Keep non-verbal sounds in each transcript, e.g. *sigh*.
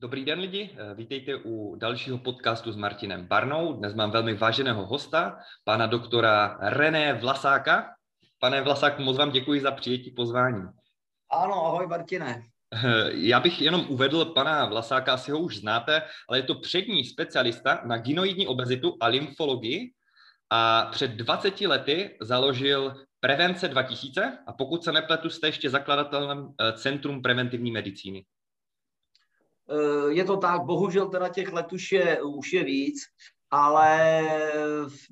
Dobrý den lidi, vítejte u dalšího podcastu s Martinem Barnou. Dnes mám velmi váženého hosta, pana doktora René Vlasáka. Pane Vlasák, moc vám děkuji za přijetí pozvání. Ano, ahoj Martine. Já bych jenom uvedl pana Vlasáka, asi ho už znáte, ale je to přední specialista na ginoidní obezitu a lymfologii a před 20 lety založil Prevence 2000 a pokud se nepletu, jste ještě zakladatelem eh, Centrum preventivní medicíny. Eh, je to tak, bohužel teda těch let už je, už je víc, ale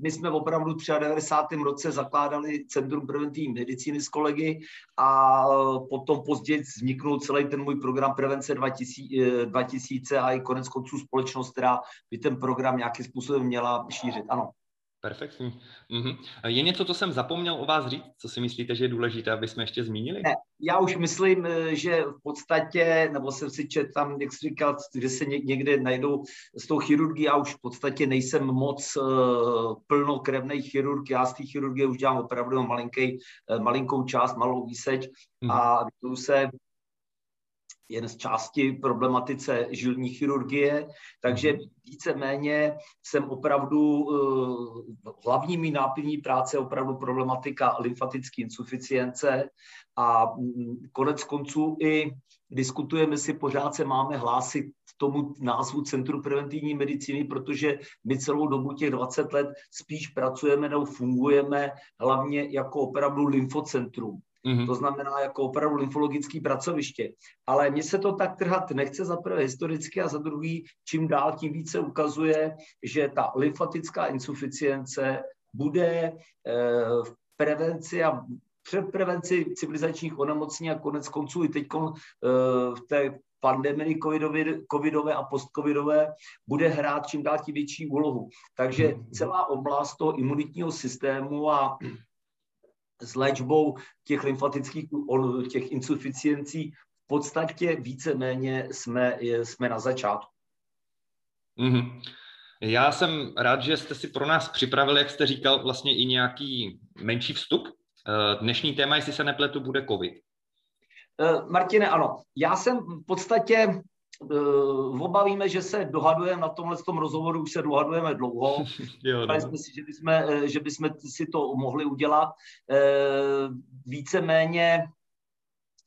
my jsme opravdu v 93. roce zakládali Centrum preventivní medicíny s kolegy a potom později vzniknul celý ten můj program Prevence 2000, 2000 a i konec konců společnost, která by ten program nějakým způsobem měla šířit. Ano. Perfektní. Mm-hmm. Je něco, co jsem zapomněl o vás říct? Co si myslíte, že je důležité, aby jsme ještě zmínili? Ne, já už myslím, eh, že v podstatě, nebo jsem si četl tam, jak jsi říkal, že se někde najdou s tou chirurgií, já už v podstatě nejsem moc uh, plnokrevný chirurg, já z té chirurgie už dělám opravdu malinký, uh, malinkou část, malou výseč mm-hmm. a se jen z části problematice žilní chirurgie, takže mhm. víceméně jsem opravdu, eh, hlavní mý náplní práce je opravdu problematika lymfatické insuficience a mm, konec konců i diskutujeme si, pořád se máme hlásit tomu názvu Centru preventivní medicíny, protože my celou dobu těch 20 let spíš pracujeme nebo fungujeme hlavně jako opravdu lymfocentrum. Mm-hmm. To znamená jako opravdu lymfologické pracoviště. Ale mně se to tak trhat nechce za prvé historicky a za druhý, čím dál tím více ukazuje, že ta lymfatická insuficience bude eh, v prevenci a před prevenci civilizačních onemocnění a konec konců i teď eh, v té pandemii covidové, covidové a postcovidové bude hrát čím dál tím větší úlohu. Takže mhm. celá oblast toho imunitního systému a s léčbou těch lymfatických těch insuficiencí v podstatě víceméně jsme, jsme na začátku. Mm-hmm. Já jsem rád, že jste si pro nás připravili, jak jste říkal, vlastně i nějaký menší vstup. Eh, dnešní téma, jestli se nepletu, bude COVID. Eh, Martine, ano. Já jsem v podstatě uh, obavíme, že se dohadujeme na tomhle tom rozhovoru, už se dohadujeme dlouho. *laughs* jo, no. jsme si, že bychom, eh, že bychom si to mohli udělat. Uh, víceméně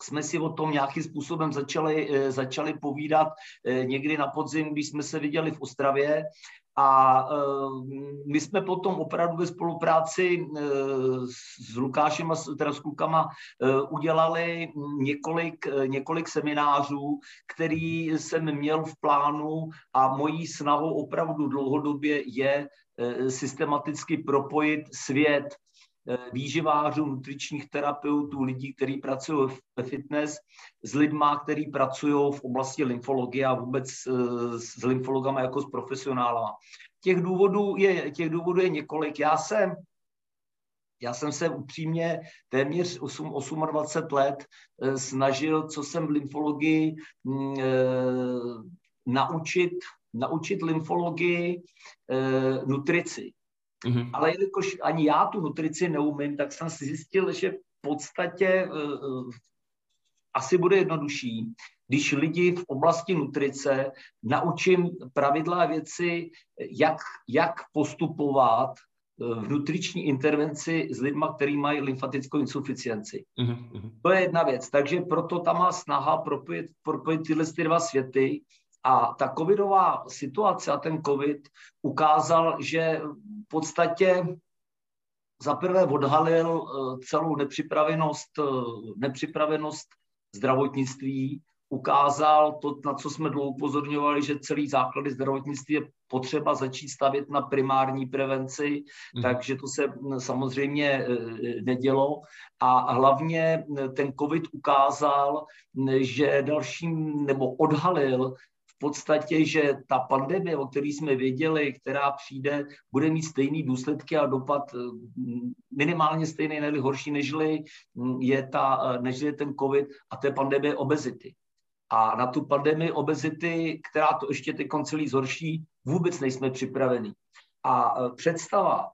jsme si o tom nějakým způsobem začali, začali povídat někdy na podzim, když jsme se viděli v Ostravě. A my jsme potom opravdu ve spolupráci s Lukášem a teda s klukama udělali několik, několik seminářů, který jsem měl v plánu a mojí snahou opravdu dlouhodobě je systematicky propojit svět Eh, výživářů, nutričních terapeutů, lidí, kteří pracují ve fitness, s lidma, kteří pracují v oblasti lymfologie a vůbec eh, s lymfologama jako s profesionálama. Těch důvodů je, těch důvodů je několik. Já jsem já jsem se upřímně téměř 8, 28 let eh, snažil, co jsem v lymfologii mm, naučit, naučit lymfologii nutrici. Mm-hmm. Ale jelikož ani já tu nutrici neumím, tak jsem si zjistil, že v podstatě uh, asi bude jednodušší, když lidi v oblasti nutrice naučím pravidla a věci, jak, jak postupovat v nutriční intervenci s lidmi, kteří mají lymfatickou insuficienci. Mm-hmm. To je jedna věc. Takže proto tam má snaha propojit, propojit tyhle ty dva světy a ta covidová situace a ten covid ukázal, že v podstatě zaprvé odhalil eh, celou nepřipravenost, eh, nepřipravenost zdravotnictví, ukázal to, na co jsme dlouho upozorňovali, že celý základy zdravotnictví je potřeba začít stavět na primární prevenci, mm. takže to se hm, samozřejmě eh, nedělo. A hlavně ten COVID ukázal, že dalším, nebo odhalil podstatě, že ta pandemie, o které jsme věděli, která přijde, bude mít stejný důsledky a dopad eh, minimálně stejný, nebo horší, nežli hm, je, ta, eh, nežli je ten COVID a je pandemie obezity. A na tu pandemii obezity, která to ještě teď celý zhorší, vůbec nejsme připraveni. A eh, představa,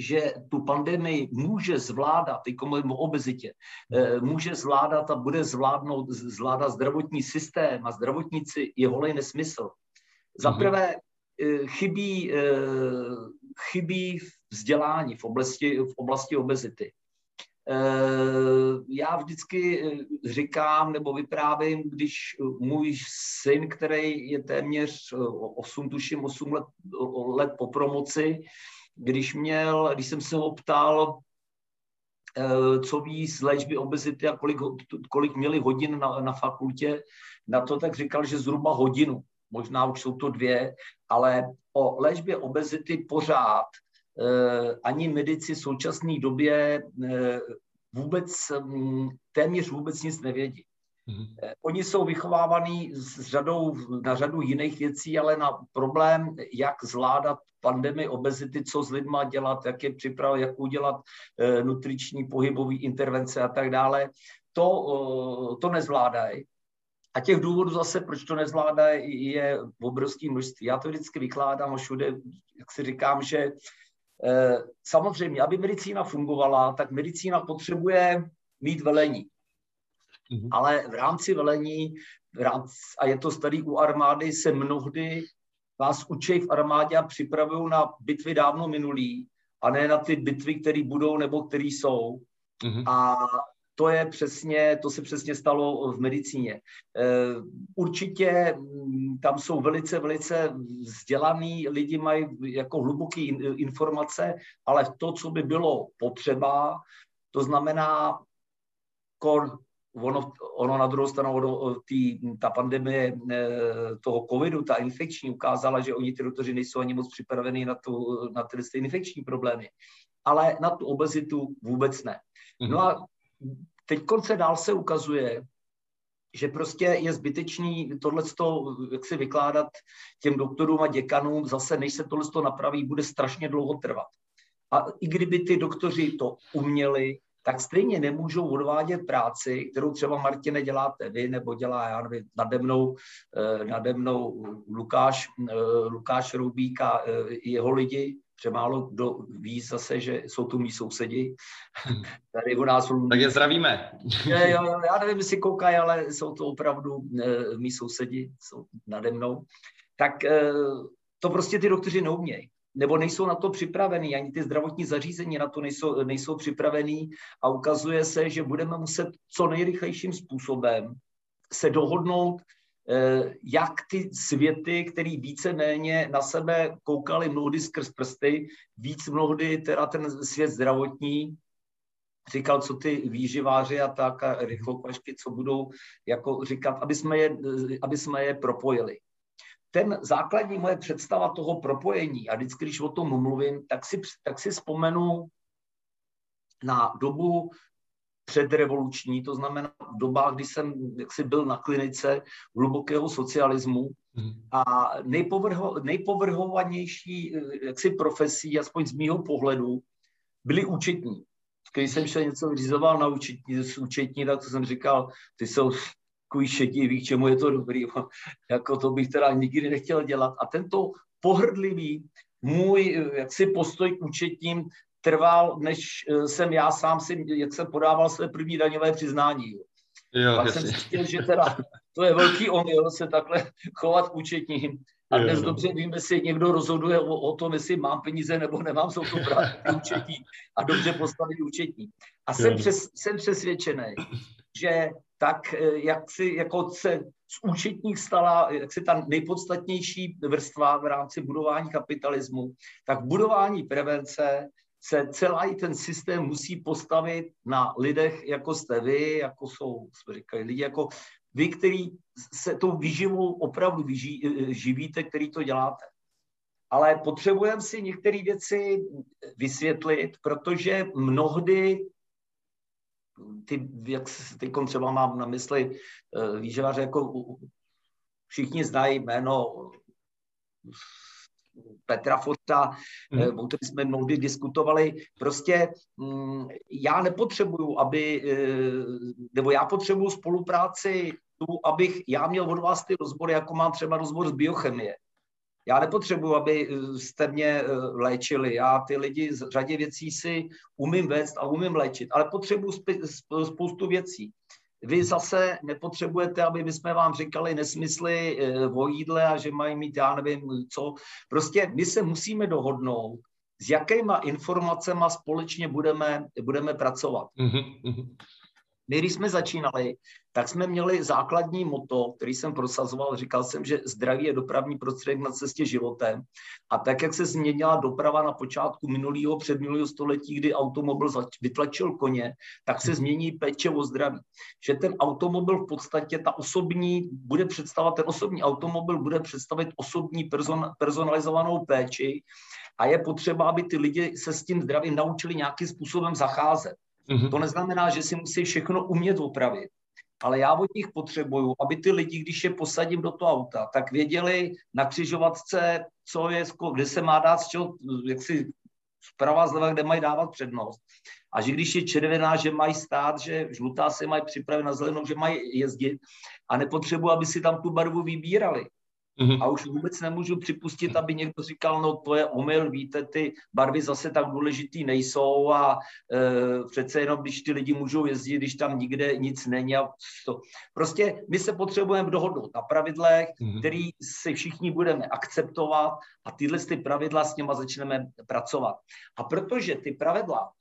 že tu pandemii může zvládat, mluvím o obezitě, eh, může zvládat a bude zvládnout, zvládat zdravotní systém a zdravotníci je volej nesmysl. Za mhm. prvé eh, chybí, eh, chybí vzdělání v oblasti, v oblasti obezity. Já vždycky říkám nebo vyprávím, když můj syn, který je téměř 8, tuším 8 let, let po promoci, když, měl, když jsem se ho ptal, eh, co ví z léčby obezity a kolik, kolik měli hodin na, na fakultě, na to tak říkal, že zhruba hodinu. Možná už jsou to dvě, ale o léčbě obezity pořád eh, ani medici v současné době eh, vůbec, hm, téměř vůbec nic nevědí. Mm-hmm. Oni jsou vychovávaní s řadou, na řadu jiných věcí, ale na problém, jak zvládat pandemii obezity, co s lidma dělat, jak je připravit, jak udělat e, nutriční pohybové intervence a tak dále, to, to nezvládají. A těch důvodů zase, proč to nezvládají, je obrovské množství. Já to vždycky vykládám a všude, jak si říkám, že e, samozřejmě, aby medicína fungovala, tak medicína potřebuje mít velení. Mm-hmm. Ale v rámci velení, v rámci, a je to starý u armády, se mnohdy vás učí v armádě a připravují na bitvy dávno minulý a ne na ty bitvy, které budou nebo které jsou. Mm-hmm. A to je přesně, to se přesně stalo v medicíně. E, určitě mm, tam jsou velice, velice vzdělaný lidi, mají jako hluboké informace, ale to, co by bylo potřeba, to znamená ono, ono na druhou stranu, ono, tý, ta pandemie eh, toho covidu, ta infekční, ukázala, že oni ty doktoři nejsou ani moc připraveni na, tu, na ty infekční problémy. Ale na tu obezitu vůbec ne. Mm-hmm. No a teď se dál se ukazuje, že prostě je zbytečný tohle, jak si vykládat těm doktorům a děkanům, zase než se tohle napraví, bude strašně dlouho trvat. A i kdyby ty doktoři to uměli, tak stejně nemůžou odvádět práci, kterou třeba Martine děláte vy, nebo dělá, já nevím, nade mnou, eh, nade mnou Lukáš, eh, Lukáš Rubík a eh, jeho lidi, přemálo kdo ví zase, že jsou tu mý sousedi. *laughs* Tady u nás Tak je zdravíme. Jo, já nevím, jestli koukají, ale jsou to opravdu mý sousedi, jsou nade mnou. Tak to prostě ty doktoři neumějí nebo nejsou na to připravený, ani ty zdravotní zařízení na to nejsou, nejsou připravený a ukazuje se, že budeme muset co nejrychlejším způsobem se dohodnout, eh, jak ty světy, který víceméně na sebe koukali mnohdy skrz prsty, víc mnohdy teda ten svět zdravotní, říkal, co ty výživáři a tak a rychlokvašky, co budou jako říkat, aby jsme je, aby jsme je propojili ten základní moje představa toho propojení, a vždycky, když o tom mluvím, tak si, tak si vzpomenu na dobu předrevoluční, to znamená v dobách, kdy jsem jaksi byl na klinice hlubokého socialismu mm. a nejpovrho, nejpovrhovanější jaksi profesí, aspoň z mýho pohledu, byli účetní. Když jsem šel něco vyřizoval na účetní, z účetní, tak to jsem říkal, ty jsou takový šedivý, k čemu je to dobrý, *laughs* jako to bych teda nikdy nechtěl dělat. A tento pohrdlivý můj jaksi postoj k účetním trval, než eh, jsem já sám si, jak jsem podával své první daňové přiznání. Jo, Pak jasně. jsem zjistil, že teda to je velký omyl se takhle chovat k účetním. A dnes jo. dobře vím, jestli někdo rozhoduje o, o tom, jestli mám peníze nebo nemám, jsou to právě účetní a dobře postavit účetní. A jsem, přes, jsem přesvědčený, že tak eh, jak si jako se z účetních stala jak si ta nejpodstatnější vrstva v rámci budování kapitalismu, tak budování prevence se celý ten systém musí postavit na lidech, jako jste vy, jako jsou, jsme říkali, lidi jako vy, který se tou výživou opravdu vyží, eh, živíte, který to děláte. Ale potřebujeme si některé věci vysvětlit, protože mnohdy ty, jak teď třeba mám na mysli uh, výživaře, jako všichni znají jméno Petra Forta, mm. o kterém jsme mnohdy diskutovali. Prostě mm, já nepotřebuju, aby, nebo já potřebuju spolupráci tu, abych já měl od vás ty rozbory, jako mám třeba rozbor z biochemie. Já nepotřebuji, aby jste mě léčili. Já ty lidi z řadě věcí si umím vést a umím léčit, ale potřebuji spoustu věcí. Vy zase nepotřebujete, aby my jsme vám říkali nesmysly o jídle a že mají mít, já nevím co. Prostě my se musíme dohodnout, s jakýma informacemi společně budeme, budeme pracovat. Mm-hmm. My, když jsme začínali, tak jsme měli základní moto, který jsem prosazoval. Říkal jsem, že zdraví je dopravní prostředek na cestě životem. A tak, jak se změnila doprava na počátku minulého, předminulého století, kdy automobil vytlačil koně, tak se změní péče o zdraví. Že ten automobil v podstatě, ta osobní, bude představovat, ten osobní automobil bude představit osobní person, personalizovanou péči a je potřeba, aby ty lidi se s tím zdravím naučili nějakým způsobem zacházet. Mm-hmm. To neznamená, že si musí všechno umět opravit, ale já od nich potřebuju, aby ty lidi, když je posadím do toho auta, tak věděli na křižovatce, co je, kde se má dát, z čeho, jak si zprava, zleva, kde mají dávat přednost. A že když je červená, že mají stát, že žlutá se mají připravit na zelenou, že mají jezdit a nepotřebuji, aby si tam tu barvu vybírali. Mm-hmm. A už vůbec nemůžu připustit, aby někdo říkal, no to je omyl, víte, ty barvy zase tak důležitý nejsou a e, přece jenom, když ty lidi můžou jezdit, když tam nikde nic není a to. Prostě my se potřebujeme dohodnout na pravidlech, mm-hmm. který si všichni budeme akceptovat a tyhle ty pravidla s něma začneme pracovat. A protože ty pravidla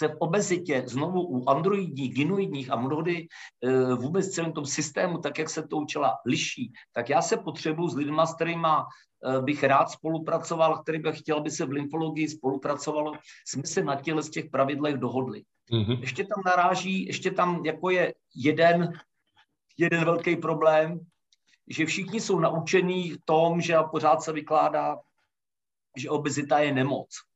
se v obezitě znovu u androidních, ginoidních a mnohdy e, vůbec celém tom systému, tak jak se to učila, liší, tak já se potřebuji s lidmi, s kterými e, bych rád spolupracoval, který bych chtěl, aby se v lymfologii spolupracovalo, jsme se na těle z těch pravidlech dohodli. Mm-hmm. Ještě tam naráží, ještě tam jako je jeden, jeden velký problém, že všichni jsou naučení v tom, že pořád se vykládá, že obezita je nemoc.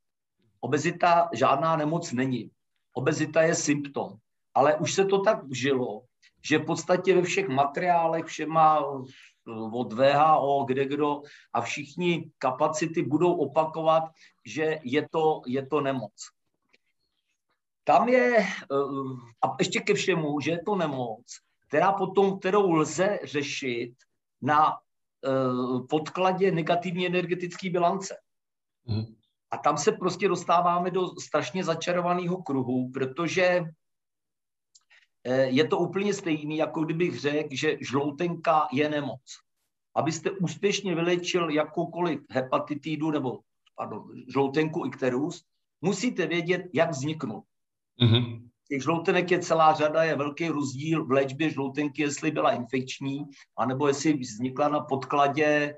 Obezita žádná nemoc není. Obezita je symptom. Ale už se to tak žilo, že v podstatě ve všech materiálech, všema od VHO, kde kdo a všichni kapacity budou opakovat, že je to, je to nemoc. Tam je, eh, a ještě ke všemu, že je to nemoc, která potom, kterou lze řešit na eh, podkladě negativní energetické bilance. Mm. A tam se prostě dostáváme do strašně začarovaného kruhu, protože eh, je to úplně stejný, jako kdybych řekl, že žloutenka je nemoc. Abyste úspěšně vylečil jakoukoliv hepatitidu nebo pardon, žloutenku ikterus, musíte vědět, jak vzniknul. Mm-hmm. Těch žloutenek je celá řada, je velký rozdíl v léčbě žloutenky, jestli byla infekční, anebo jestli vznikla na podkladě e,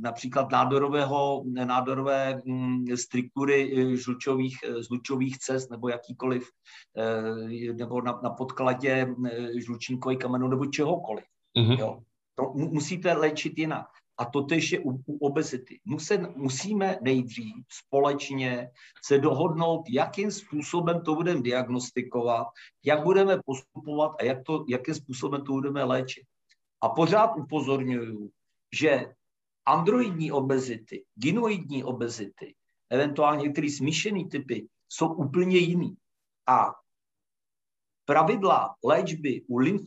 například nádorového, nádorové mm, struktury eh, žlučových, eh, žlučových cest, nebo jakýkoliv, e, nebo na, na podkladě žlučníkových kamenů, nebo čehokoliv. Mm-hmm. Jo. To musíte léčit jinak. A to tež je u, u obezity. Musím, musíme nejdřív společně se dohodnout, jakým způsobem to budeme diagnostikovat, jak budeme postupovat a jak to, jakým způsobem to budeme léčit. A pořád upozorňuju, že androidní obezity, ginoidní obezity, eventuálně některé smíšené typy, jsou úplně jiný. A pravidla léčby u lymf,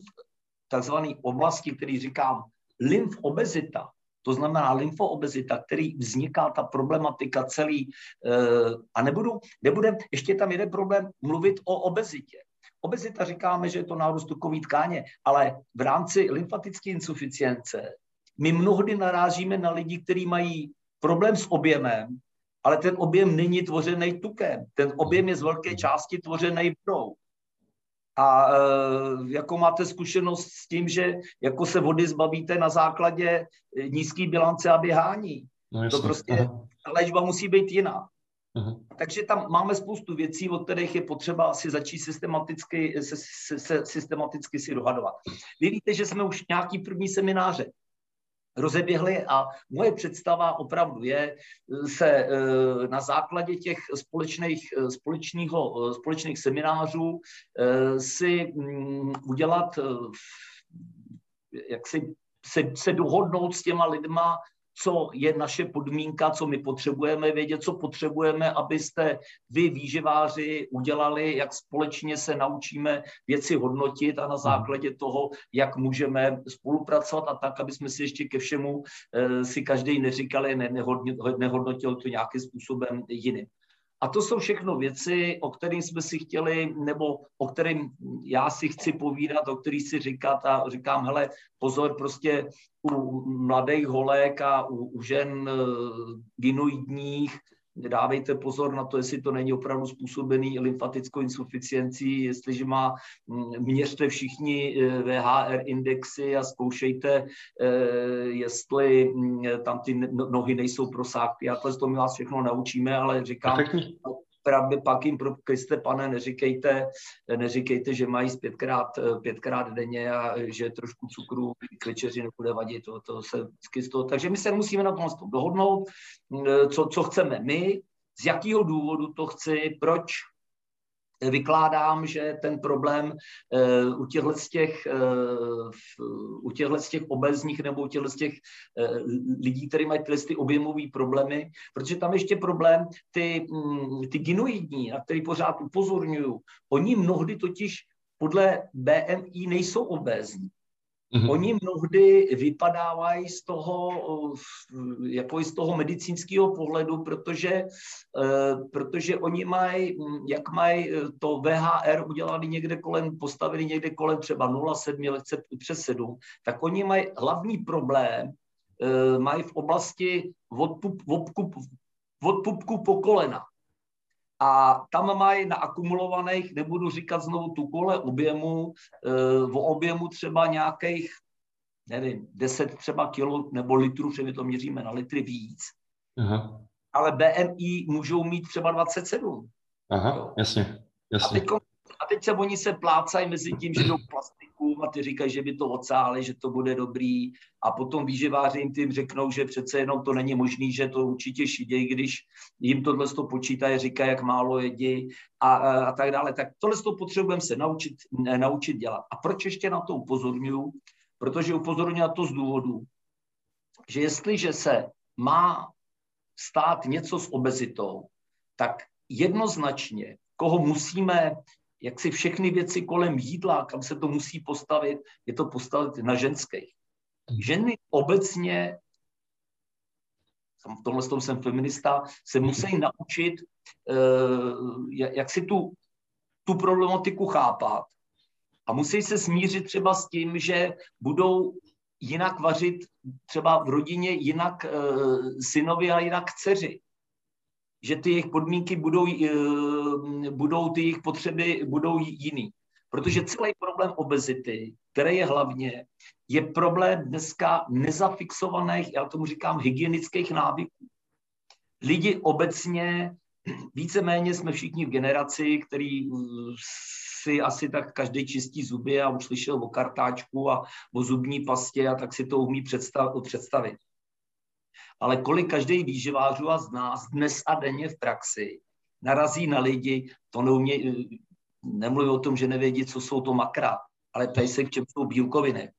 takzvané oblasti, který říkám lymfobezita, to znamená lymfoobezita, který vzniká ta problematika celý, eh, a nebudu, nebude, ještě tam jeden problém, mluvit o obezitě. Obezita říkáme, že je to nárůst tukový tkáně, ale v rámci lymfatické insuficience my mnohdy narážíme na lidi, kteří mají problém s objemem, ale ten objem není tvořený tukem. Ten objem je z velké části tvořený vodou. A e, jako máte zkušenost s tím, že jako se vody zbavíte na základě nízké bilance a běhání. No, to prostě, Aha. ta léčba musí být jiná. Aha. Takže tam máme spoustu věcí, od kterých je potřeba si začít systematicky, se, se, se, systematicky si dohadovat. Vy víte, že jsme už nějaký první semináře rozeběhly a moje představa opravdu je se eh, na základě těch společných, eh, společného, eh, společných seminářů si mm, udělat, jak si se, se dohodnout s těma lidma co je naše podmínka, co my potřebujeme vědět, co potřebujeme, abyste vy, výživáři, udělali, jak společně se naučíme věci hodnotit a na základě toho, jak můžeme spolupracovat a tak, aby jsme si ještě ke všemu eh, si každý neříkali, ne, nehodnotil to nějakým způsobem jiným. A to jsou všechno věci, o kterých jsme si chtěli, nebo o kterým já si chci povídat, o kterých si říkat a říkám, hele, pozor, prostě u mladých holek a u, u žen e, ginoidních, dávejte pozor na to, jestli to není opravdu způsobený lymfatickou insuficiencí, jestliže má, měřte všichni e, VHR indexy a zkoušejte, e, jestli tam ty no, nohy nejsou prosáklé. Já to my vás všechno naučíme, ale říkám, pravdě pak jim pro Kriste, pane, neříkejte, neříkejte, že mají pětkrát, pětkrát denně a že trošku cukru k večeři nebude vadit, to, to se vždycky z toho. Takže my se musíme na tom dohodnout, co, co chceme my, z jakého důvodu to chci, proč vykládám, že ten problém uh, u těchto z těch, uh, u těchto z těch obezních nebo u těchto z těch uh, lidí, kteří mají tyhle ty objemové problémy, protože tam ještě problém, ty, um, ty ginoidní, na který pořád upozorňuju, oni mnohdy totiž podle BMI nejsou obézní. Mm-hmm. Oni mnohdy vypadávají z toho, jako z toho medicínského pohledu, protože, eh, protože oni mají, jak mají to VHR udělaný někde kolem, postavili někde kolem třeba 0,7, lehce přes 7, tak oni mají hlavní problém, eh, mají v oblasti od, pup, od, od pupku po kolena. A tam mají na akumulovaných, nebudu říkat znovu tu kole objemu, e, o objemu třeba nějakých, nevím, 10 třeba kilo nebo litrů, že my to měříme na litry víc. Aha. Ale BMI můžou mít třeba 27. Aha, jo. jasně, jasně. A teď, a teď se oni se plácají mezi tím, že jdou a ty říkají, že by to odsáli, že to bude dobrý. A potom výživáři jim tím řeknou, že přece jenom to není možný, že to určitě šidějí, když jim tohle to počítají, říkají, jak málo jedí a, a, a tak dále. Tak tohle to potřebujeme se naučit, naučit dělat. A proč ještě na to upozorňuju? Protože upozorňuji na to z důvodu, že jestliže se má stát něco s obezitou, tak jednoznačně, koho musíme jak si všechny věci kolem jídla, kam se to musí postavit, je to postavit na ženských. Ženy obecně, v tomhle tom jsem feminista, se musí naučit, eh, jak si tu, tu problematiku chápat a musí se smířit třeba s tím, že budou jinak vařit třeba v rodině, jinak eh, synovi a jinak dceři že ty jejich podmínky budou, eh, budou ty jejich potřeby budou jiný. Protože celý problém obezity, který je hlavně, je problém dneska nezafixovaných, já tomu říkám, hygienických návyků. Lidi obecně, víceméně jsme všichni v generaci, který eh, si asi tak každý čistí zuby a už slyšel o kartáčku a o zubní pastě a tak si to umí představit ale kolik každý výživářů a z nás dnes a denně v praxi narazí na lidi, to neumě, nemluví o tom, že nevědí, co jsou to makra, ale tady se k čem jsou bílkoviny.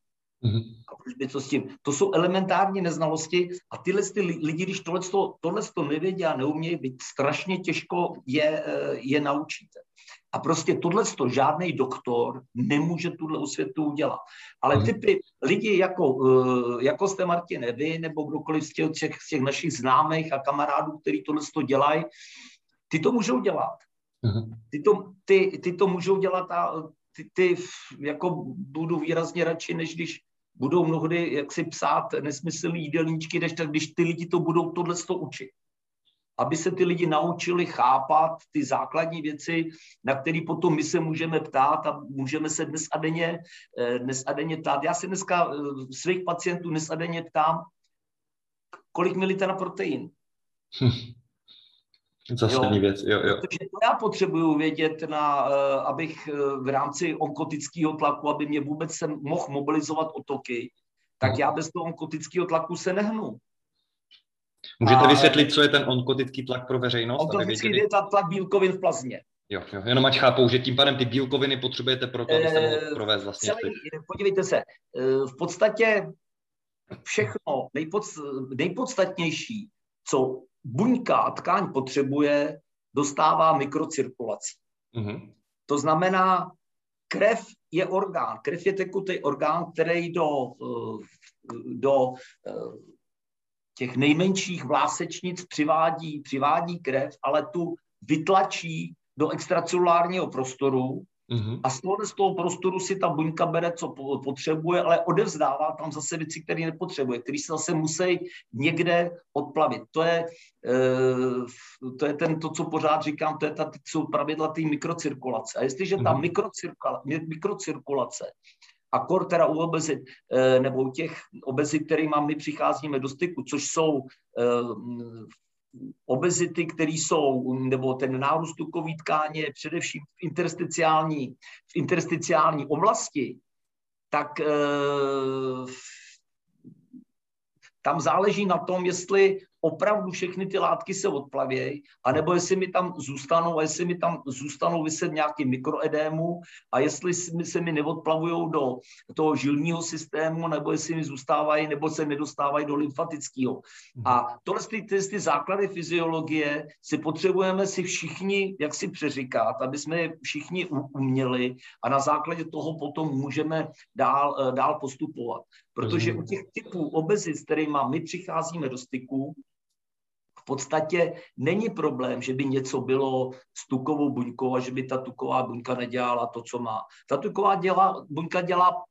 Mm-hmm. A proč by to s tím? To jsou elementární neznalosti a tyhle ty lidi, když tohle, tohle to nevědí a neumějí, být strašně těžko je, je naučíte. A prostě tohle to žádný doktor nemůže tuhle osvětu udělat. Ale mhm. typy lidi jako, eh, jako jste Martin vy, nebo kdokoliv z těch, z těch našich známých a kamarádů, kteří tohle to dělají, ty to můžou dělat. Mhm. Ty to, ty, ty to můžou dělat a ty, ty jako budu výrazně radši, než když budou mnohdy jak si psát nesmyslný jídelníčky, než tak když ty lidi to budou tohle to učit aby se ty lidi naučili chápat ty základní věci, na které potom my se můžeme ptát a můžeme se dnes a denně, eh, dnes a denně ptát. Já se dneska eh, svých pacientů dnes a denně ptám, kolik milíte na protein. Hm. Zásadní věc, jo, jo. Protože to já potřebuju vědět, na, eh, abych v rámci onkotického tlaku, aby mě vůbec se mohl mobilizovat otoky, tak hm. já bez toho onkotického tlaku se nehnu. Můžete a, vysvětlit, co je ten onkotický tlak pro veřejnost? Onkotický je tlak bílkovin v plazmě. Jo, jo, jenom ať chápou, že tím pádem ty bílkoviny potřebujete pro to, abyste mohli eh, provést vlastně. Celý, podívejte se, eh, v podstatě všechno nejpod, nejpodstatnější, co buňka a tkáň potřebuje, dostává mikrocirkulací. Mm-hmm. To znamená, krev je orgán, krev je tekutý orgán, který do, eh, do eh, těch nejmenších vlásečnic přivádí, přivádí krev, ale tu vytlačí do extracelulárního prostoru Mm-hmm. A z toho, z toho prostoru si ta buňka bere, co potřebuje, ale odevzdává tam zase věci, které nepotřebuje, které se zase musí někde odplavit. To je, e, to je ten, to, co pořád říkám, to je ta, jsou pravidla té mikrocirkulace. A jestliže ta mm-hmm. mikrocirkula, mikrocirkulace a kor teda u obezit, e, nebo u těch obezit, kterými my přicházíme do styku, což jsou e, obezity, které jsou, nebo ten nárůst tukový tkáně především v intersticiální, v intersticiální oblasti, tak e, tam záleží na tom, jestli opravdu všechny ty látky se odplavějí, anebo jestli mi tam zůstanou, a jestli mi tam zůstanou vyset nějaký mikroedému a jestli se mi neodplavují do toho žilního systému, nebo jestli mi zůstávají, nebo se nedostávají do lymfatického. Mhm. A tohle ty, ty, ty základy fyziologie si potřebujeme si všichni, jak si přeříkat, aby jsme je všichni uměli a na základě toho potom můžeme dál, eh, dál postupovat. Protože u těch typů obezit, s kterými my přicházíme do styku, podstatě není problém, že by něco bylo s tukovou buňkou a že by ta tuková buňka nedělala to, co má. Ta tuková děla, buňka dělá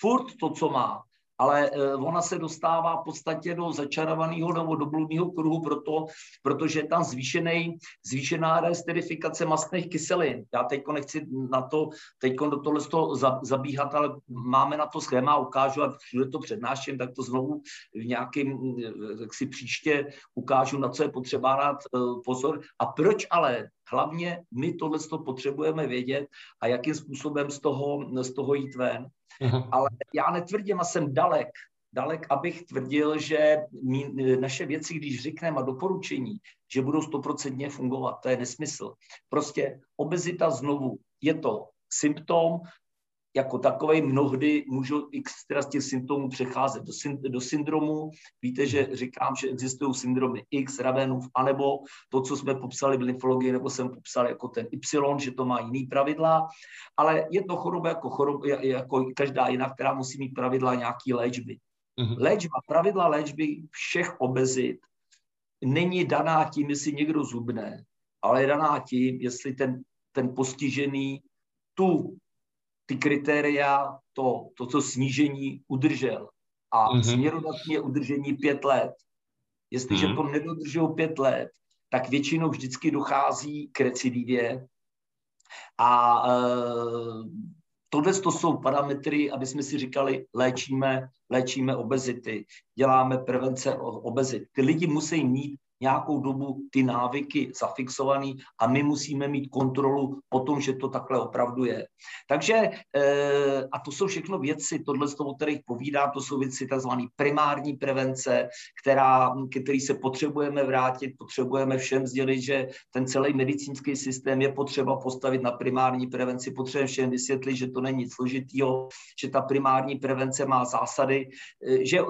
furt to, co má ale eh, ona se dostává v podstatě do začarovaného nebo do bludného kruhu, proto, protože je tam zvýšený, zvýšená resterifikace mastných kyselin. Já teď nechci na to, teď do tohle toho zabíhat, ale máme na to schéma, ukážu a všude to přednáším, tak to znovu v nějakým, tak si příště ukážu, na co je potřeba dát eh, pozor. A proč ale Hlavně my tohle potřebujeme vědět a jakým způsobem z toho, z toho jít ven. Ale já netvrdím a jsem dalek, dalek, abych tvrdil, že mý, naše věci, když řekneme a doporučení, že budou stoprocentně fungovat, to je nesmysl. Prostě obezita znovu je to symptom, jako takový mnohdy můžou x teda z těch symptomů přecházet do, syn, do syndromu. Víte, že říkám, že existují syndromy X, Ravenův, anebo to, co jsme popsali v lymfologii, nebo jsem popsal jako ten Y, že to má jiný pravidla, ale je to choroba jako, choroba, jako každá jiná, která musí mít pravidla nějaký léčby. Mm-hmm. Léčba, pravidla léčby všech obezit není daná tím, jestli někdo zubne, ale je daná tím, jestli ten, ten postižený tu ty kritéria, to, to co snížení udržel. A mm-hmm. směrodatně udržení pět let. Jestliže mm-hmm. to nedodržují pět let, tak většinou vždycky dochází k recidivě. A e, tohle to jsou parametry, aby jsme si říkali, léčíme, léčíme obezity, děláme prevence obezit. Ty lidi musí mít nějakou dobu ty návyky zafixovaný a my musíme mít kontrolu po tom, že to takhle opravdu je. Takže, eh, a to jsou všechno věci, tohle, o kterých povídá, to jsou věci tzv. primární prevence, která, který se potřebujeme vrátit, potřebujeme všem sdělit, že ten celý medicínský systém je potřeba postavit na primární prevenci, potřebujeme všem vysvětlit, že to není nic složitýho, že ta primární prevence má zásady, eh, že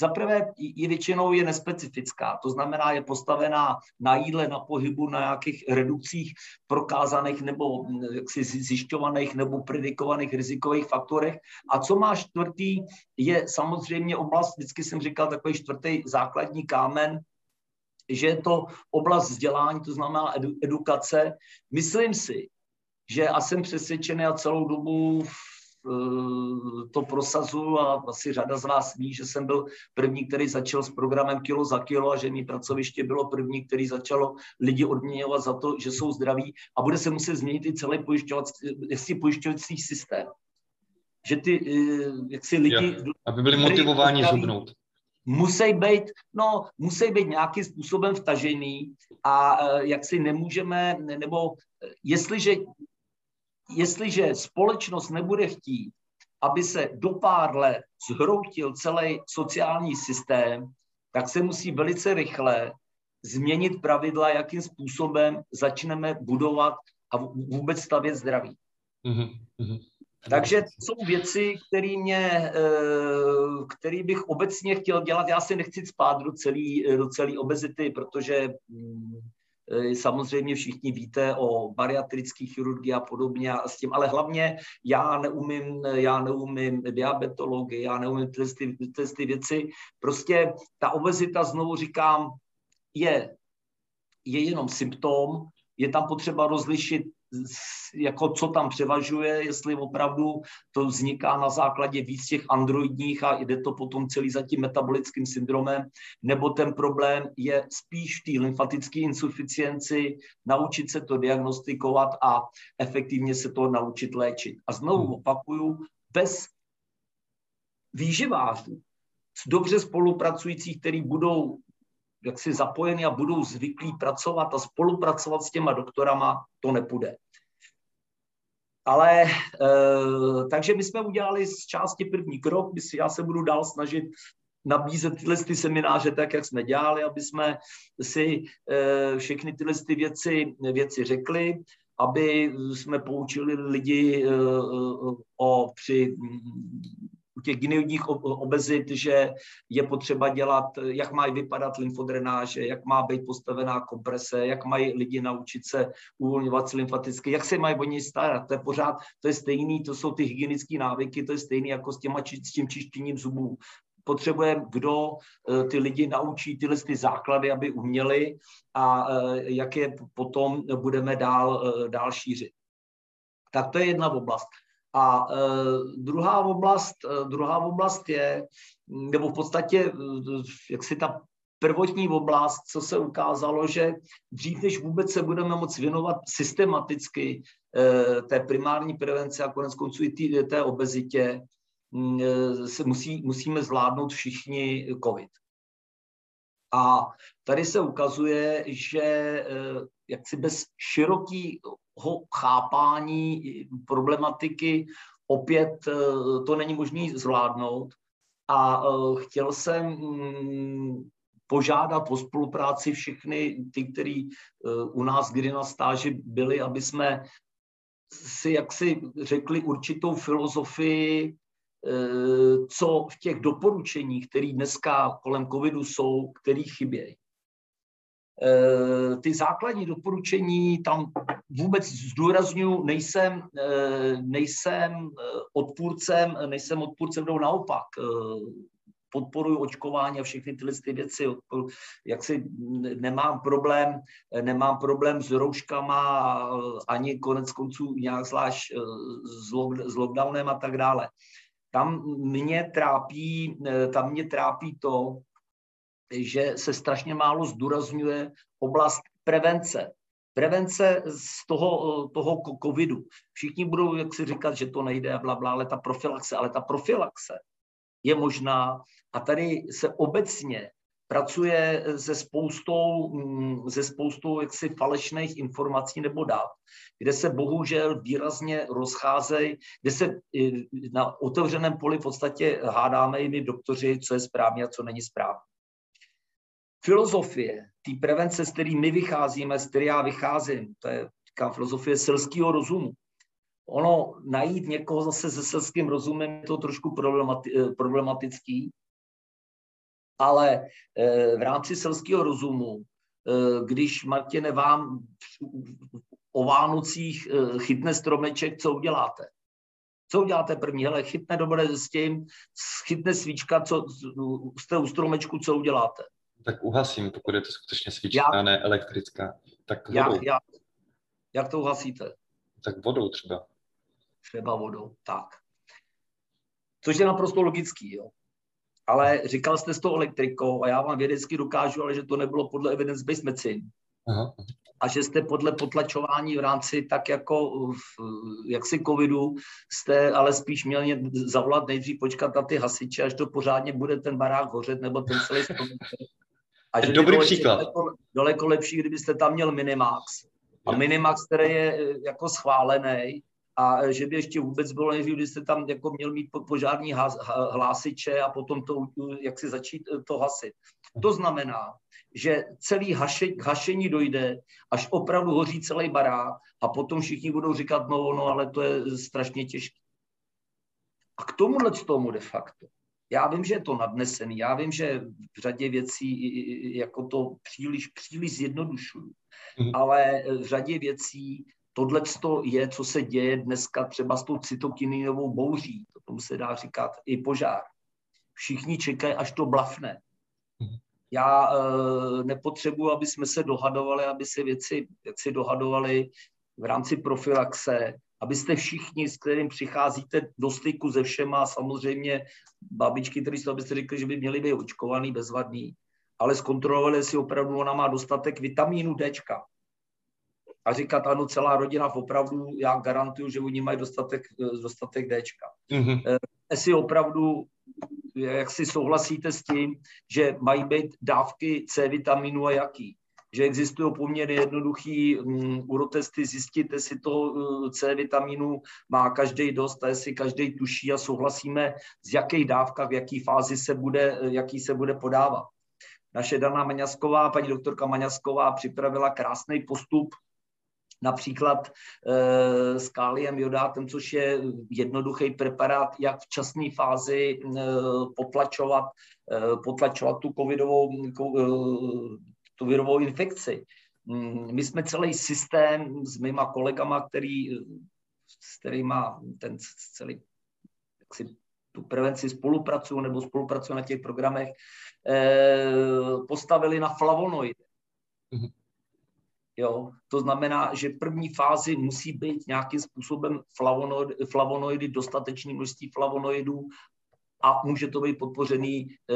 za prvé je většinou je nespecifická, to znamená, je postavená na jídle, na pohybu, na nějakých redukcích prokázaných nebo hm, jaksi zjišťovaných nebo predikovaných rizikových faktorech. A co má čtvrtý, je samozřejmě oblast, vždycky jsem říkal takový čtvrtý základní kámen, že je to oblast vzdělání, to znamená edu, edukace. Myslím si, že a jsem přesvědčený a celou dobu Eh, to prosazuju a asi řada z vás ví, že jsem byl první, který začal s programem Kilo za kilo a že mý pracoviště bylo první, který začalo lidi odměňovat za to, že jsou zdraví a bude se muset změnit i celý pojišťovací, pojišťovací systém. Že ty, eh, jak si lidi... Jo, aby byli motivováni zubnout. Musí být, no, musí být nějakým způsobem vtažený a eh, jak si nemůžeme, nebo jestliže jestliže společnost nebude chtít, aby se do pár let zhroutil celý sociální systém, tak se musí velice rychle změnit pravidla, jakým způsobem začneme budovat a vůbec stavět zdraví. Mm-hmm. Takže to jsou věci, které mě, eh, který bych obecně chtěl dělat. Já si nechci spát do celé do celý obezity, protože mm, samozřejmě všichni víte o bariatrické chirurgii a podobně a s tím, ale hlavně já neumím, já neumím diabetologii, já neumím ty, ty, ty věci. Prostě ta obezita, znovu říkám, je, je jenom symptom, je tam potřeba rozlišit jako co tam převažuje, jestli opravdu to vzniká na základě víc těch androidních a jde to potom celý za tím metabolickým syndromem, nebo ten problém je spíš v té lymfatické insuficienci, naučit se to diagnostikovat a efektivně se to naučit léčit. A znovu hmm. opakuju, bez výživářů, dobře spolupracujících, který budou jaksi zapojeni a budou zvyklí pracovat a spolupracovat s těma doktorama, to nepůjde. Ale e, takže my jsme udělali z části první krok, já se budu dál snažit nabízet tyhle ty semináře tak, jak jsme dělali, aby jsme si e, všechny tyhle ty věci, věci řekli, aby jsme poučili lidi e, o při u těch gynoidních obezit, že je potřeba dělat, jak mají vypadat lymfodrenáže, jak má být postavená komprese, jak mají lidi naučit se uvolňovat si lymfaticky, jak se mají o něj starat. To je pořád, to je stejný, to jsou ty hygienické návyky, to je stejný jako s, těma, s tím čištěním zubů. Potřebujeme, kdo eh, ty lidi naučí tyhle ty základy, aby uměli a eh, jak je potom budeme dál, eh, dál šířit. Tak to je jedna oblast. A e, druhá, oblast, e, druhá oblast je, nebo v podstatě, e, jak si ta prvotní oblast, co se ukázalo, že dřív, než vůbec se budeme moct věnovat systematicky té primární prevenci a konec konců i tý, té obezitě, se musí, musíme zvládnout všichni COVID. A tady se ukazuje, že e, jak si bez široký chápání problematiky opět eh, to není možné zvládnout. A eh, chtěl jsem mm, požádat o spolupráci všechny ty, kteří eh, u nás kdy na stáži byli, aby jsme si jaksi řekli určitou filozofii, co v těch doporučeních, které dneska kolem covidu jsou, který chybějí. Eh, ty základní doporučení tam vůbec zdůraznuju, nejsem, eh, nejsem eh, odpůrcem, nejsem odpůrcem, jdou naopak. Podporuji očkování a všechny tyhle ty věci. Jak si nemám problém, nemám problém s rouškama, ani konec konců nějak zvlášť s lockdownem a tak dále. Tam mě trápí, tam mě trápí to, že se strašně málo zdůrazňuje oblast prevence. Prevence z toho, toho covidu. Všichni budou, jak si říkat, že to nejde bla, bla, ale ta profilaxe, ale ta profilaxe je možná a tady se obecně pracuje se spoustou, mm, se spoustou jaksi falešných informací nebo dat, kde se bohužel výrazně rozcházejí, kde se na otevřeném poli v podstatě hádáme i my doktoři, co je správně a co není správně filozofie té prevence, z který my vycházíme, z které já vycházím, to je taká filozofie selského rozumu. Ono najít někoho zase se selským rozumem je to trošku problemati- eh, problematický, ale eh, v rámci selského rozumu, eh, když Martine vám o Vánocích chytne stromeček, co uděláte? Co uděláte první? Hele, chytne dobře s tím, chytne svíčka, co jste u stromečku, co uděláte? tak uhasím, pokud je to skutečně svíčka, já, ne elektrická. Tak vodou. Já, já, jak to uhasíte? Tak vodou třeba. Třeba vodou, tak. Což je naprosto logický, jo. Ale říkal jste s tou elektrikou a já vám vědecky dokážu, ale že to nebylo podle evidence-based medicine. Aha. A že jste podle potlačování v rámci tak jako v, jaksi covidu, jste ale spíš měl zavolat nejdřív počkat na ty hasiče, až to pořádně bude ten barák hořet, nebo ten celý *laughs* a že Dobrý příklad. Daleko, daleko lepší, kdybyste tam měl Minimax. A Minimax, který je e, jako schválený, a e, že by ještě vůbec bylo nejdřív, kdybyste tam jako měl mít požární hlásiče a potom to, jak si začít e, to hasit. To znamená, že celý haše, hašení dojde, až opravdu hoří celý barák a potom všichni budou říkat, no, no, ale to je strašně těžké. A k tomuhle tomu de facto, já vím, že je to nadnesený, já vím, že v řadě věcí jako to příliš, příliš zjednodušuju, mm. ale v řadě věcí tohle je, co se děje dneska třeba s tou cytokininovou bouří, to tomu se dá říkat i požár. Všichni čekají, až to blafne. Mm. Já e, nepotřebuji, aby jsme se dohadovali, aby se věci, věci dohadovali v rámci profilaxe, abyste všichni, s kterým přicházíte do styku se všema, samozřejmě babičky, které jsou, abyste řekli, že by měly být očkovaný, bezvadný, ale zkontrolovali, jestli opravdu ona má dostatek vitamínu D. A říkat, ano, celá rodina opravdu, já garantuju, že oni mají dostatek, dostatek D. Mm-hmm. Jestli opravdu, jak si souhlasíte s tím, že mají být dávky C vitaminu a jaký? že existují poměrně jednoduchý um, urotesty, zjistit, jestli to uh, C vitamínu má každý dost a jestli každý tuší a souhlasíme, z jaké dávka, v jaké fázi se bude, jaký se bude podávat. Naše Dana Maňasková, paní doktorka Maňasková připravila krásný postup, například e, s káliem jodátem, což je jednoduchý preparát, jak v časné fázi e, potlačovat, e, potlačovat tu covidovou, tu virovou infekci. Mm, my jsme celý systém s mýma kolegama, který, s kterýma ten celý jak si, tu prevenci spolupracují nebo spolupracují na těch programech, postavili na flavonoidy. Mm-hmm. Jo, to znamená, že první fázi musí být nějakým způsobem flavonoidy, flavonoidy dostatečné množství flavonoidů a může to být podpořený e,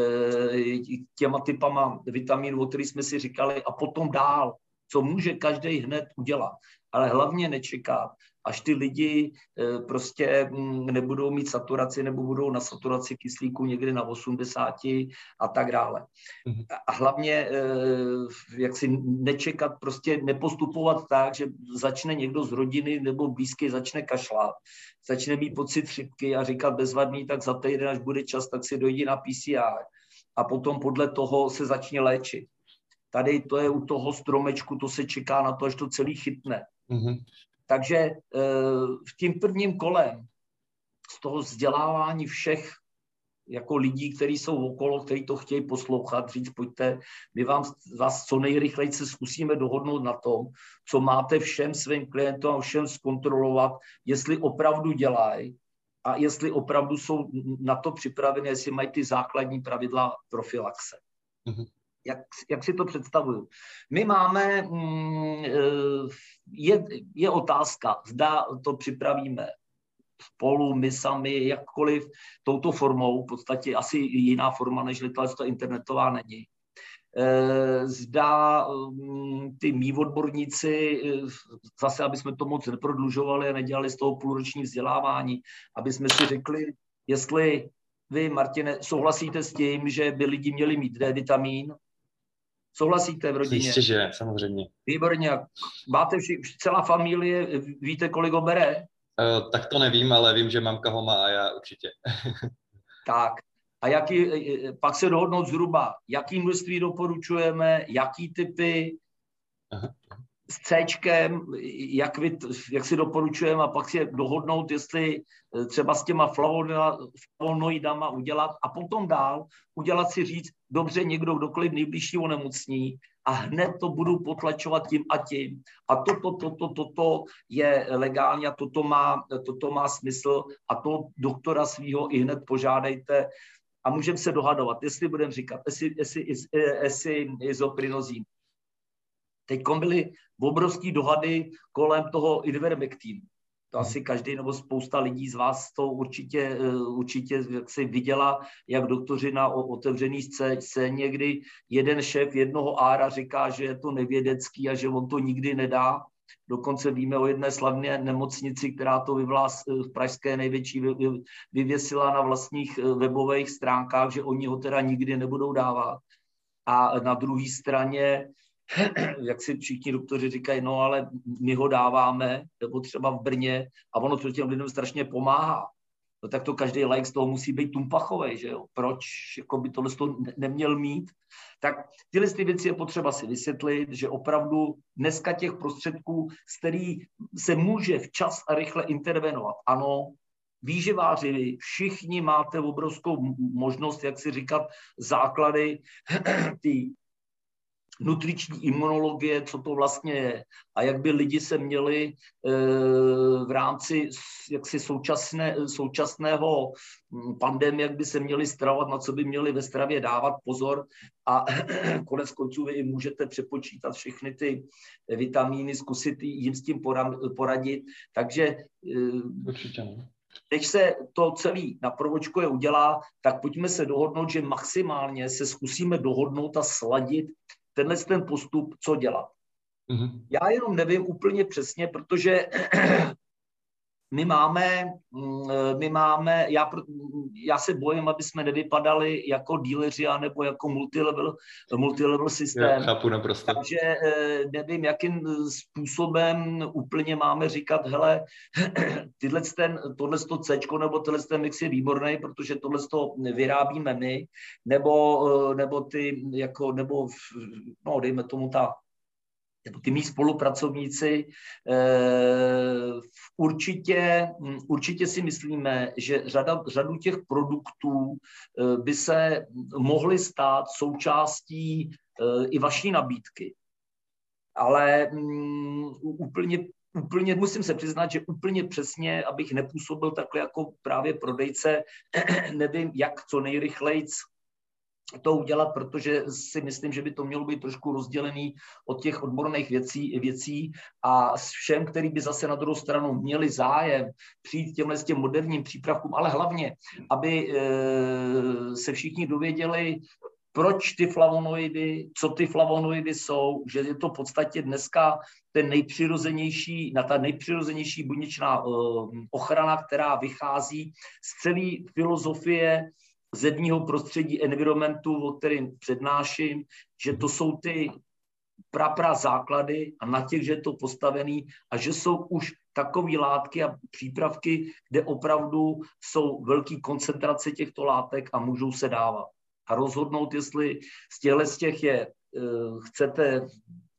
těma typama vitamínů, o kterých jsme si říkali, a potom dál, co může každý hned udělat. Ale hlavně nečekat, až ty lidi e, prostě mm, nebudou mít saturaci nebo budou na saturaci kyslíku někdy na 80 a tak dále. Mhm. A hlavně e, jak si nečekat, prostě nepostupovat tak, že začne někdo z rodiny nebo blízky začne kašlat, začne mít pocit chřipky a říkat bezvadný, tak za týden, až bude čas, tak si dojde na PCR a potom podle toho se začne léčit. Tady to je u toho stromečku, to se čeká na to, až to celý chytne. Mm-hmm. Takže eh, v tím prvním kolem z toho vzdělávání všech jako lidí, kteří jsou okolo, kteří to chtějí poslouchat, říct, pojďte, my vám, vás co nejrychleji se zkusíme dohodnout na tom, co máte všem svým klientům a všem zkontrolovat, jestli opravdu dělají a jestli opravdu jsou na to připraveni, jestli mají ty základní pravidla profilaxe. Mm-hmm jak, jak si to představuju. My máme, mm, e, je, je otázka, zda to připravíme spolu, my sami, jakkoliv, touto formou, v podstatě asi jiná forma, než to internetová není. E, zda mm, ty mý odborníci, e, zase, aby jsme to moc neprodlužovali a nedělali z toho půlroční vzdělávání, aby jsme si řekli, jestli vy, Martine, souhlasíte s tím, že by lidi měli mít D-vitamin, Souhlasíte v rodině? Jistě, že samozřejmě. Výborně. Máte vši, celá familie, víte, kolik ho bere? Uh, tak to nevím, ale vím, že mamka ho má a já určitě. *laughs* tak. A jaký, eh, pak se dohodnout zhruba, jaký množství doporučujeme, jaký typy, Aha s C, jak, vy, jak si doporučujeme a pak si dohodnout, jestli eh, třeba s těma flavonoidama udělat a potom dál udělat si říct, dobře, někdo kdokoliv nejbližší onemocní a hned to budu potlačovat tím a tím. A toto, toto, toto je legální a toto má, toto má smysl a to doktora svého i hned požádejte a můžeme se dohadovat, jestli budeme říkat, jestli, jestli, jestli, jestli izoprinozín, Teď byly obrovské dohady kolem toho Ivermectinu. To asi každý nebo spousta lidí z vás to určitě, eh, určitě jak si viděla, jak doktoři na otevřený scéně, kdy jeden šéf jednoho ára říká, že je to nevědecký a že on to nikdy nedá. Dokonce víme o jedné slavné nemocnici, která to vyvlás, eh, v pražské největší vyvěsila na vlastních eh, webových stránkách, že oni ho teda nikdy nebudou dávat. A na druhé straně *clears throat* jak si všichni doktoři říkají, no ale my ho dáváme, nebo třeba v Brně, a ono to těm lidem strašně pomáhá. No tak to každý like z toho musí být tumpachový, že jo? Proč jako by tohle to neměl mít? Tak tyhle ty věci je potřeba si vysvětlit, že opravdu dneska těch prostředků, z který se může včas a rychle intervenovat, ano, výživáři, všichni máte obrovskou možnost, jak si říkat, základy *clears throat* ty nutriční imunologie, co to vlastně je a jak by lidi se měli eh, v rámci jaksi současné, současného hm, pandemie, jak by se měli stravovat, na co by měli ve stravě dávat pozor a *clears throat* konec konců vy můžete přepočítat všechny ty vitamíny, zkusit jim s tím poradit. Takže eh, Určitě. Než se to celý na je udělá, tak pojďme se dohodnout, že maximálně se zkusíme dohodnout a sladit tenhle ten postup, co dělat. Mm-hmm. Já jenom nevím úplně přesně, protože my máme, mm, my máme, já, já se bojím, aby jsme nevypadali jako díleři nebo jako multilevel, multilevel systém. Já chápu naprosto. Takže eh, nevím, jakým způsobem úplně máme říkat, hele, *clears throat* tyhle ten, tohle to C nebo tenhle ten mix je výborný, protože tohle to vyrábíme my, nebo, eh, nebo ty, jako, nebo, no, dejme tomu ta nebo ty mý spolupracovníci, eh, určitě, hm, určitě si myslíme, že řada, řadu těch produktů eh, by se mohly stát součástí eh, i vaší nabídky. Ale hm, úplně úplně, musím se přiznat, že úplně přesně, abych nepůsobil takhle jako právě prodejce, *clears throat* nevím, jak co nejrychleji to udělat, protože si myslím, že by to mělo být trošku rozdělený od těch odborných věcí, věcí. A s všem, který by zase na druhou stranu měli zájem přijít těmhle s těm moderním přípravkům, ale hlavně, aby e, se všichni dověděli, proč ty flavonoidy, co ty flavonoidy jsou, že je to v podstatě dneska ten nejpřirozenější, na ta nejpřirozenější buněčná uh, ochrana, která vychází z celé filozofie zemního prostředí, environmentu, o kterým přednáším, že to jsou ty prapra základy a na těch, že je to postavený a že jsou už takové látky a přípravky, kde opravdu jsou velké koncentrace těchto látek a můžou se dávat. A rozhodnout, jestli z těchto z těch je uh, chcete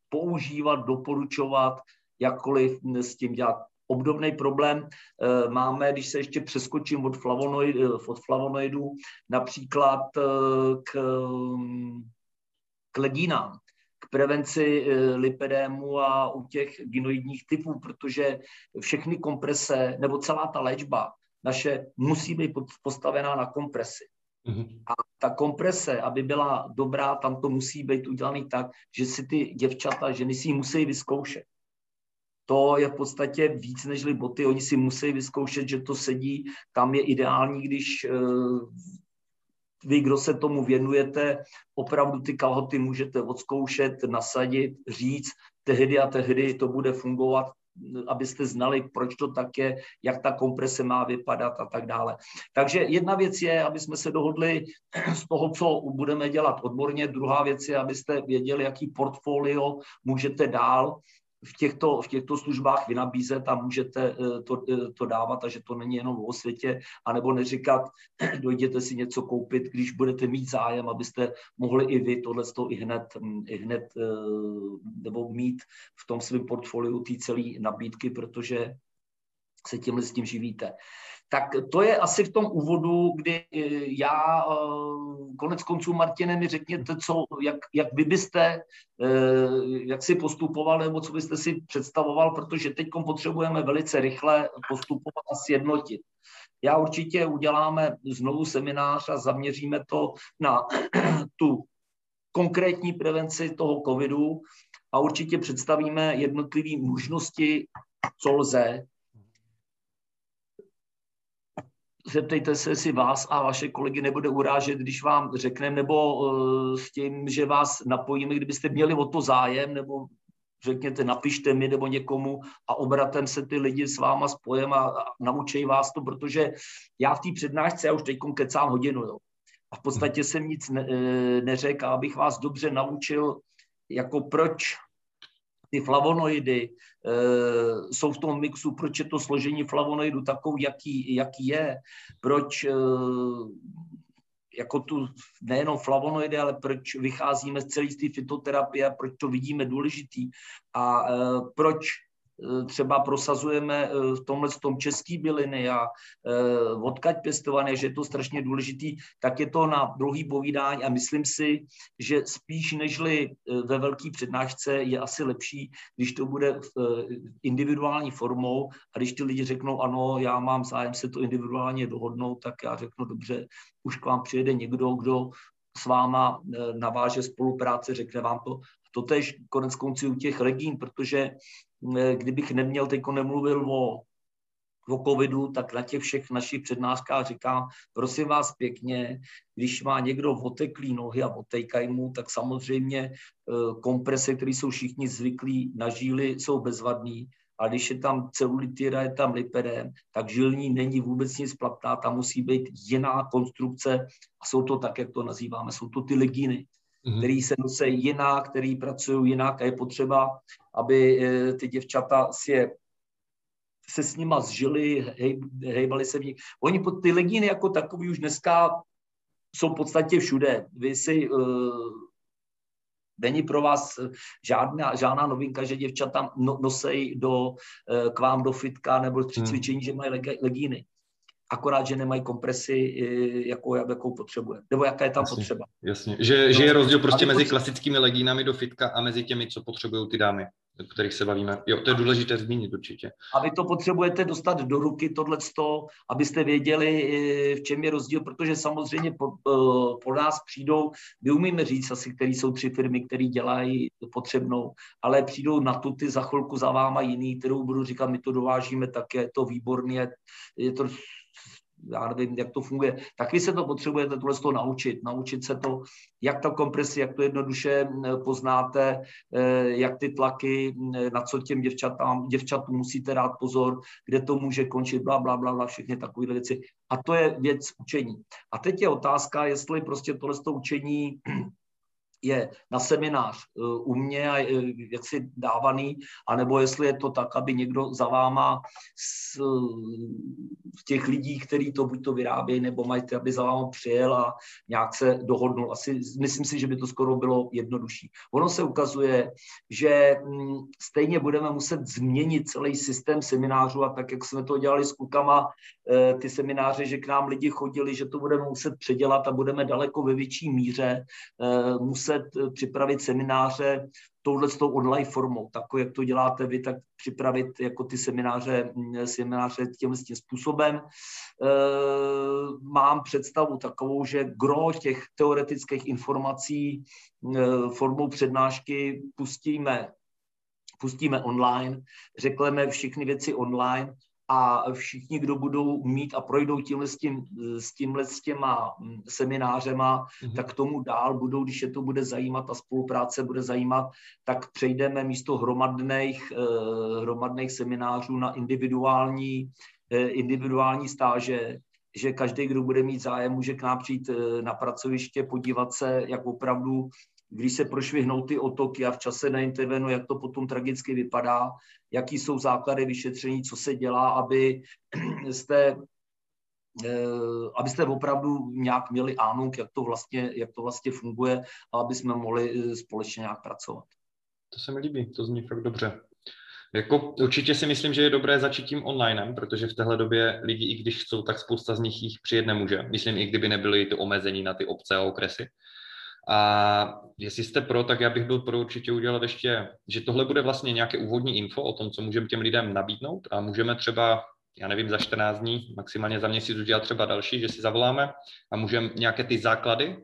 používat, doporučovat, jakkoliv s tím dělat Obdobný problém eh, máme, když se ještě přeskočím od, flavonoid, eh, od flavonoidů, například eh, k, k ledínám, k prevenci lipedému a u těch ginoidních typů, protože všechny komprese nebo celá ta léčba naše musí být postavená na kompresi. Mm-hmm. A ta komprese, aby byla dobrá, tam to musí být udělaný tak, že si ty děvčata, ženy si ji musí vyzkoušet to je v podstatě víc než boty. Oni si musí vyzkoušet, že to sedí. Tam je ideální, když eh, vy, kdo se tomu věnujete, opravdu ty kalhoty můžete odzkoušet, nasadit, říct, tehdy a tehdy to bude fungovat, abyste znali, proč to tak je, jak ta komprese má vypadat a tak dále. Takže jedna věc je, aby jsme se dohodli z toho, co budeme dělat odborně. Druhá věc je, abyste věděli, jaký portfolio můžete dál v těchto, v těchto službách vy nabízet a můžete eh, to, eh, to dávat a že to není jenom o světě, anebo neříkat, *clears throat* dojděte si něco koupit, když budete mít zájem, abyste mohli i vy tohle i hned, hm, i hned eh, nebo mít v tom svém portfoliu té celé nabídky, protože se tímhle s tím živíte. Tak to je asi v tom úvodu, kdy eh, já, eh, konec konců, Martine, mi řekněte, co, jak, jak vy byste, eh, jak si postupoval, nebo co byste si představoval, protože teď potřebujeme velice rychle postupovat a sjednotit. Já určitě uděláme znovu seminář a zaměříme to na *clears throat* tu konkrétní prevenci toho covidu a určitě představíme jednotlivé možnosti, co lze zeptejte se, jestli vás a vaše kolegy nebude urážet, když vám řekneme, nebo uh, s tím, že vás napojíme, kdybyste měli o to zájem, nebo řekněte, napište mi nebo někomu a obratem se ty lidi s váma spojem a, a naučej vás to, protože já v té přednášce, já už teď kecám hodinu, jo. A v podstatě jsem nic ne, e, neřekl, abych vás dobře naučil, jako proč ty flavonoidy e, jsou v tom mixu, proč je to složení flavonoidu takový, jaký, jaký je, proč e, jako tu nejenom flavonoidy, ale proč vycházíme z celé té fitoterapie, proč to vidíme důležitý a e, proč třeba prosazujeme v tomhle tom český byliny a odkaď pěstované, že je to strašně důležitý, tak je to na druhý povídání a myslím si, že spíš nežli ve velké přednášce je asi lepší, když to bude individuální formou a když ty lidi řeknou, ano, já mám zájem se to individuálně dohodnout, tak já řeknu, dobře, už k vám přijede někdo, kdo s váma eh, naváže spolupráce, řekne vám to. To tež konec konců u těch legín, protože eh, kdybych neměl, teď nemluvil o, o covidu, tak na těch všech našich přednáškách říkám, prosím vás pěkně, když má někdo oteklý nohy a otejkají mu, tak samozřejmě eh, komprese, které jsou všichni zvyklí na žíly, jsou bezvadný, a když je tam celulitira, je tam lipidem, tak žilní není vůbec nic platná, tam musí být jiná konstrukce a jsou to tak, jak to nazýváme, jsou to ty legíny, mm-hmm. které se nosí jinak, které pracují jinak a je potřeba, aby eh, ty děvčata si je se s nima zžili, hej, hejbali se v nich. Oni ty legíny jako takový už dneska jsou v podstatě všude. Vy si uh, Není pro vás žádná, žádná novinka, že děvčata no, nosejí do, eh, k vám do fitka nebo při hmm. cvičení, hmm. že mají legíny. Akorát, že nemají kompresi, jakou, jakou potřebuje. Nebo jaká je tam jasně, potřeba. Jasně, že, že je rozdíl prostě mezi klasickými legínami do fitka a mezi těmi, co potřebují ty dámy o kterých se bavíme. Jo, to je důležité zmínit určitě. A vy to potřebujete dostat do ruky, tohleto, abyste věděli, v čem je rozdíl, protože samozřejmě po, eh, po nás přijdou, my umíme říct asi, který jsou tři firmy, které dělají potřebnou, ale přijdou na tu ty za chvilku za váma jiný, kterou budu říkat, my to dovážíme, tak je to výborně, je to já nevím, jak to funguje, taky se to potřebujete tohle to naučit. Naučit se to, jak ta kompresi, jak to jednoduše poznáte, eh, jak ty tlaky, na co těm děvčatám, děvčatům musíte dát pozor, kde to může končit, bla, bla, bla, bla všechny takové věci. A to je věc učení. A teď je otázka, jestli prostě tohle to učení je na seminář eh, u mě a eh, jaksi dávaný, anebo jestli je to tak, aby někdo za váma z, z těch lidí, kteří to buď to vyrábějí, nebo mají, aby za váma přijel a nějak se dohodnul. Asi myslím si, že by to skoro bylo jednodušší. Ono se ukazuje, že mm, stejně budeme muset změnit celý systém seminářů a tak, jak jsme to dělali s klukama, eh, ty semináře, že k nám lidi chodili, že to budeme muset předělat a budeme daleko ve větší míře muset muset eh, připravit semináře touhle tou online formou, tak jak to děláte vy, tak připravit jako ty semináře, mm, semináře tím, tím způsobem. E, mám představu takovou, že gro těch teoretických informací e, formou přednášky pustíme pustíme online, řekneme všechny věci online a všichni, kdo budou mít a projdou tímhle s, tím, s tímhle s těma mm, seminářema, mm-hmm. tak tomu dál budou, když je to bude zajímat a spolupráce bude zajímat, tak přejdeme místo hromadných, eh, hromadných seminářů na individuální, eh, individuální stáže, že každý, kdo bude mít zájem, může k nám přijít eh, na pracoviště, podívat se, jak opravdu když se prošvihnou ty otoky a v čase neintervenu, jak to potom tragicky vypadá, jaký jsou základy vyšetření, co se dělá, aby *clears throat* jste eh, abyste opravdu nějak měli ánuk, jak to vlastně, jak to vlastně funguje a aby jsme mohli eh, společně nějak pracovat. To se mi líbí, to zní fakt dobře. Jako určitě si myslím, že je dobré začít tím online, protože v téhle době lidi, i když chcou, tak spousta z nich jich přijet nemůže. Myslím, i kdyby nebyly ty omezení na ty obce a okresy. A jestli jste pro, tak já bych byl pro určitě udělat ještě, že tohle bude vlastně nějaké úvodní info o tom, co můžeme těm lidem nabídnout a můžeme třeba, já nevím, za 14 dní, maximálně za měsíc udělat třeba další, že si zavoláme a můžeme nějaké ty základy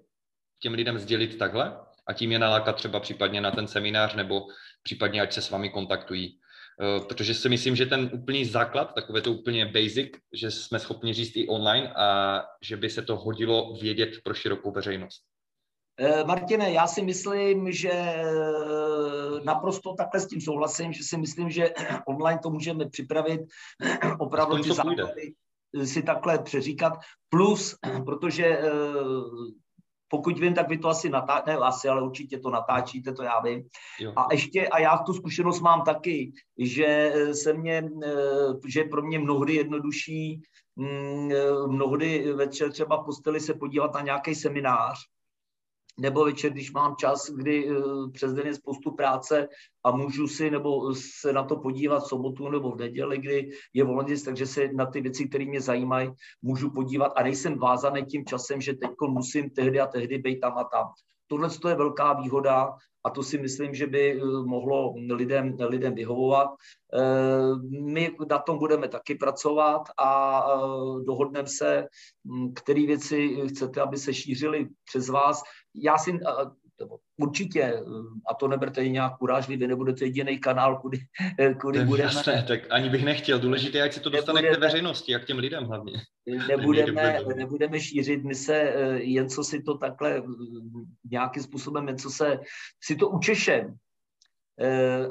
těm lidem sdělit takhle a tím je nalákat třeba případně na ten seminář nebo případně ať se s vámi kontaktují. Eh, protože si myslím, že ten úplný základ, takové to úplně basic, že jsme schopni říct i online a že by se to hodilo vědět pro širokou veřejnost. Eh, Martine, já si myslím, že eh, naprosto takhle s tím souhlasím, že si myslím, že *clears throat* online to můžeme připravit *clears throat* opravdu ty základy si takhle přeříkat. Plus, *clears throat* protože eh, pokud vím, tak vy to asi natáčíte, ne asi, ale určitě to natáčíte, to já vím. Jo. A ještě, a já tu zkušenost mám taky, že se mě, že je pro mě mnohdy jednodušší mm, mnohdy večer třeba v posteli se podívat na nějaký seminář, nebo večer, když mám čas, kdy uh, přes den je spoustu práce a můžu si nebo se na to podívat v sobotu nebo v neděli, kdy je volně, takže se na ty věci, které mě zajímají, můžu podívat a nejsem vázaný tím časem, že teď musím tehdy a tehdy být tam a tam. Tohle je velká výhoda a to si myslím, že by eh, mohlo lidem, lidem vyhovovat. Eh, my na tom budeme taky pracovat a eh, dohodneme se, hm, které věci chcete, aby se šířily přes vás. Já si, určitě, a to neberte nějak urážlivě, nebudete jediný kanál, kudy, kudy budeme... Jasné, tak ani bych nechtěl. Důležité je, jak se to dostane nebudeme, k té veřejnosti, a k těm lidem hlavně. Nebudeme, nebudeme šířit, my se jen co si to takhle nějakým způsobem, jen co se si to učešem, Eh,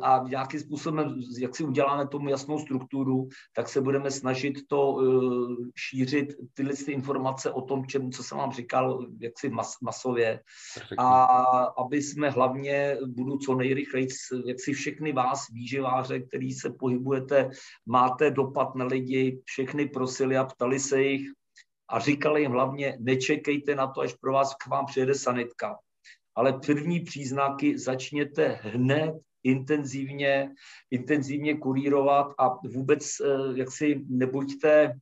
a nějakým způsobem, jak si uděláme tomu jasnou strukturu, tak se budeme snažit to eh, šířit tyhle ty informace o tom, čem, co jsem vám říkal, jaksi mas, masově. Perfektně. A aby jsme hlavně, budu co nejrychleji, jak si všechny vás, výživáře, který se pohybujete, máte dopad na lidi, všechny prosili a ptali se jich a říkali jim hlavně, nečekejte na to, až pro vás k vám přijede sanitka ale první příznaky začněte hned intenzivně, intenzivně kurírovat a vůbec eh, jak si nebuďte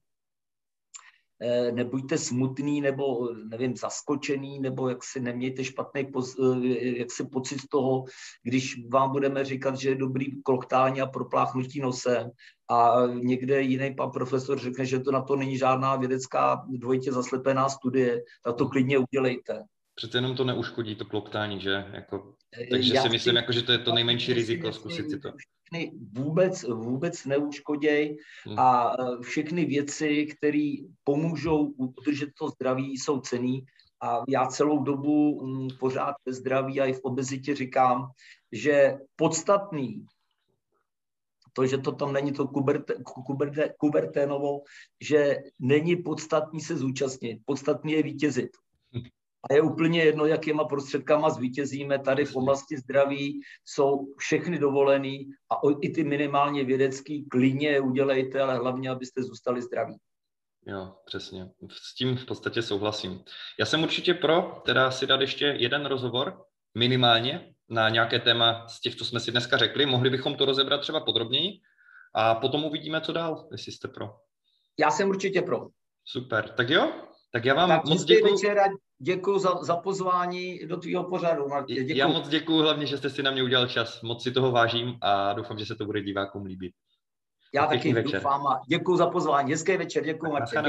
eh, nebuďte smutný nebo, nevím, zaskočený, nebo jak si nemějte špatný eh, jak si pocit z toho, když vám budeme říkat, že je dobrý kloktání a propláchnutí nosem a někde jiný pan profesor řekne, že to na to není žádná vědecká dvojitě zaslepená studie, tak to klidně udělejte. Přece jenom to neuškodí, to kloktání, že? Jako, takže Já si myslím, jako, že to je to nejmenší riziko, zkusit si to. Vůbec, vůbec neuškoděj hmm. a e, všechny věci, které pomůžou udržet to zdraví, jsou cený. A já celou dobu m, pořád ve zdraví a i v obezitě říkám, že podstatný to, že to tam není to kuberte, kuberte, kuberténovo, že není podstatný se zúčastnit, podstatný je vítězit. *laughs* A je úplně jedno, jakýma prostředkama zvítězíme. Tady v oblasti zdraví jsou všechny dovolený a i ty minimálně vědecký klidně udělejte, ale hlavně, abyste zůstali zdraví. Jo, přesně. S tím v podstatě souhlasím. Já jsem určitě pro, teda si dát ještě jeden rozhovor, minimálně, na nějaké téma z těch, co jsme si dneska řekli. Mohli bychom to rozebrat třeba podrobněji a potom uvidíme, co dál, jestli jste pro. Já jsem určitě pro. Super, tak jo, tak já vám tak moc děkuji. Děkuji za, za pozvání do tvýho pořadu, Martě. Já moc děkuji hlavně, že jste si na mě udělal čas. Moc si toho vážím a doufám, že se to bude divákům líbit. Já taky večer. doufám a děkuji za pozvání. Hezký večer, děkuji Martě.